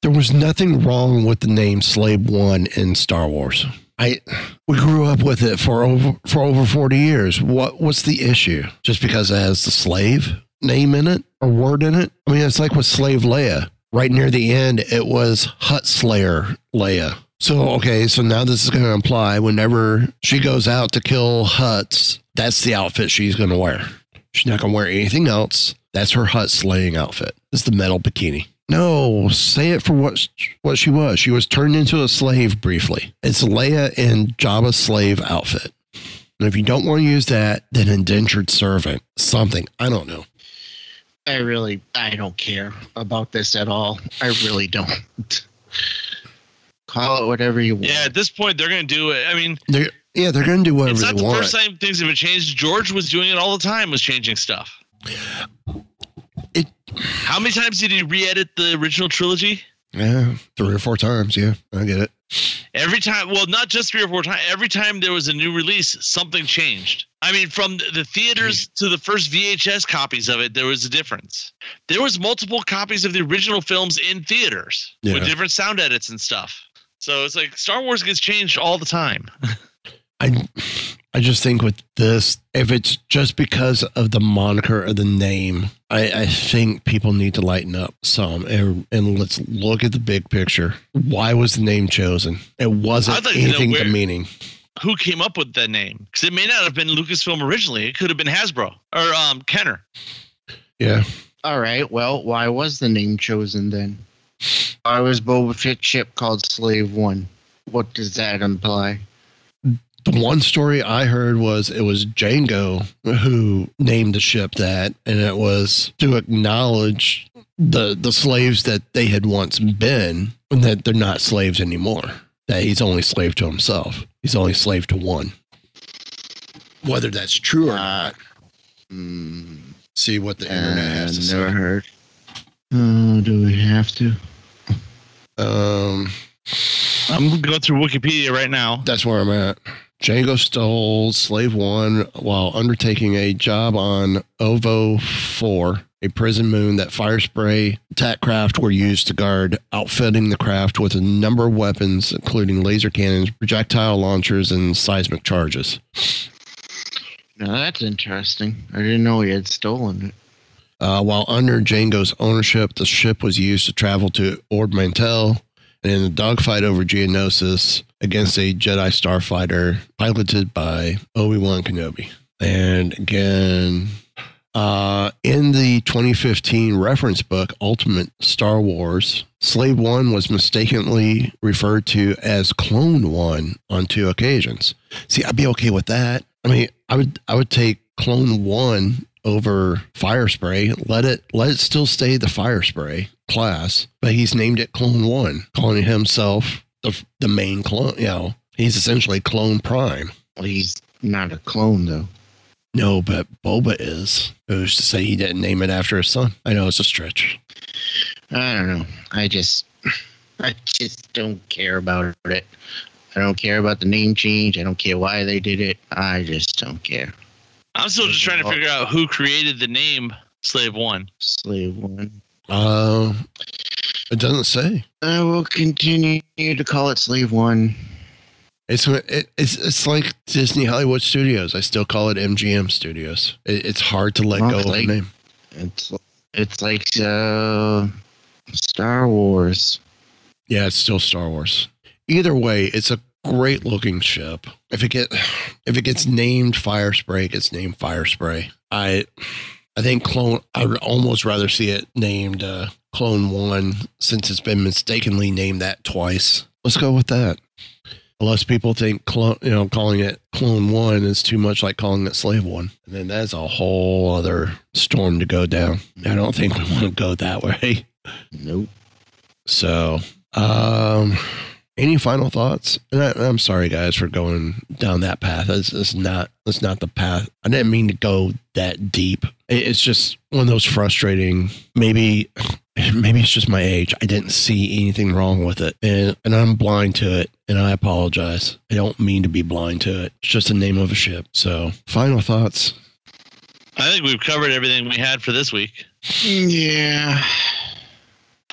there was nothing wrong with the name Slave One in Star Wars. I we grew up with it for over for over forty years. What what's the issue? Just because it has the slave name in it or word in it? I mean, it's like with Slave Leia. Right near the end, it was Hutt Slayer Leia. So okay, so now this is going to imply whenever she goes out to kill Hutts, that's the outfit she's going to wear. She's not going to wear anything else. That's her Hutt slaying outfit. It's the metal bikini. No, say it for what what she was. She was turned into a slave briefly. It's Leia in Jabba's slave outfit. And if you don't want to use that, then indentured servant, something. I don't know. I really, I don't care about this at all. I really don't. Call it whatever you want. Yeah, at this point they're gonna do it. I mean, They're, yeah, they're going to do whatever it's not the want. first time things have been changed. George was doing it all the time, was changing stuff. How many times did he re-edit the original trilogy? Yeah, three or four times. Yeah, I get it. Every time, well, not just three or four times. Every time there was a new release, something changed. I mean, from the- the theaters hmm. to the first VHS copies of it, there was a difference. There was multiple copies of the original films in theaters with different sound edits and stuff. So it's like Star Wars gets changed all the time. I I just think with this, if it's just because of the moniker or the name, I, I think people need to lighten up some and, and let's look at the big picture. Why was the name chosen? It wasn't like to know anything where- demeaning. Who came up with that name? Because it may not have been Lucasfilm originally. It could have been Hasbro or um, Kenner. Yeah. All right. Well, why was the name chosen then? Why was Boba Fett ship called Slave One? What does that imply? The one story I heard was it was Jango who named the ship that, and it was to acknowledge the the slaves that they had once been, and that they're not slaves anymore. That he's only slave to himself. He's only slave to one. Whether that's true or Uh, not, Hmm. see what the internet has to uh, say. never heard. Oh, do we have to? Um, I'm going through Wikipedia right now. That's where I'm at. Jango stole Slave One while undertaking a job on Oovo 4, a prison moon that fire spray attack craft were used to guard, outfitting the craft with a number of weapons, including laser cannons, projectile launchers, and seismic charges. Now that's interesting. I didn't know he had stolen it. Uh, while under Jango's ownership, the ship was used to travel to Ord Mantell and in a dogfight over Geonosis against a Jedi starfighter piloted by Obi Wan Kenobi. And again, uh, in the 2015 reference book, Ultimate Star Wars, Slave One was mistakenly referred to as Clone One on two occasions. See, I'd be okay with that. I mean, I would I would take Clone One over Fire Spray. Let it let it still stay the Fire Spray class, but he's named it Clone One, calling himself the the main clone. You know, he's essentially Clone Prime. Well, he's not a clone though. No, but Boba is. Who's to say he didn't name it after his son? I know it's a stretch. I don't know. I just, I just don't care about it. I don't care about the name change. I don't care why they did it. I just don't care. I'm still just trying to figure out who created the name Slave One. Slave one. Uh, it doesn't say. I will continue to call it Slave One. It's it, it's it's like Disney Hollywood Studios. I still call it MGM Studios. It, it's hard to let Well, go of the name. It's it's like uh, Star Wars. Yeah, it's still Star Wars. Either way, it's a great looking ship. If it get if it gets named Fire Spray, it gets named Fire Spray. I I think clone. I would almost rather see it named uh, Clone One since it's been mistakenly named that twice. Let's go with that. Unless people think clone, you know, calling it Clone One is too much like calling it Slave One, and then that's a whole other storm to go down. I don't think we want to go that way. Nope. So, um, any final thoughts? And I, I'm sorry, guys, for going down that path. It's, it's not. It's not the path. I didn't mean to go that deep. It's just one of those frustrating. Maybe, maybe it's just my age. I didn't see anything wrong with it, and and I'm blind to it. And I apologize. I don't mean to be blind to it. It's just the name of a ship. So, final thoughts. I think we've covered everything we had for this week. Yeah.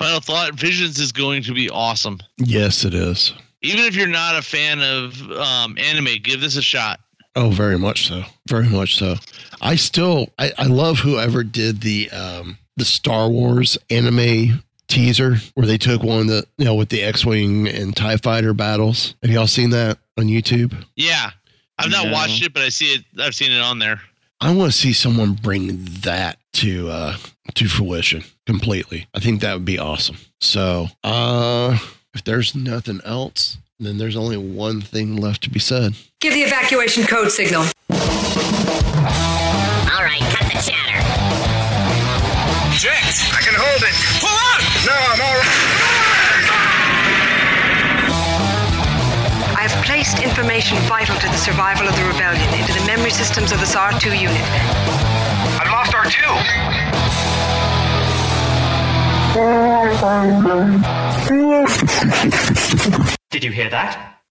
Final thought: Visions is going to be awesome. Yes, it is. Even if you're not a fan of um, anime, give this a shot. Oh, very much so. Very much so. I still I, I love whoever did the um the Star Wars anime teaser where they took one that you know with the X Wing and TIE fighter battles. Have y'all seen that on YouTube? Yeah, I've not No. watched it, but I see it. I've seen it on there. I want to see someone bring that to uh to fruition completely. I think that would be awesome. So uh if there's nothing else, then there's only one thing left to be said. Give the evacuation code signal. All right, cut the chatter. Jax, I can hold it. Pull out! No, I'm all right. I have placed information vital to the survival of the rebellion into the memory systems of this R2 unit. I've lost R2. Did you hear that?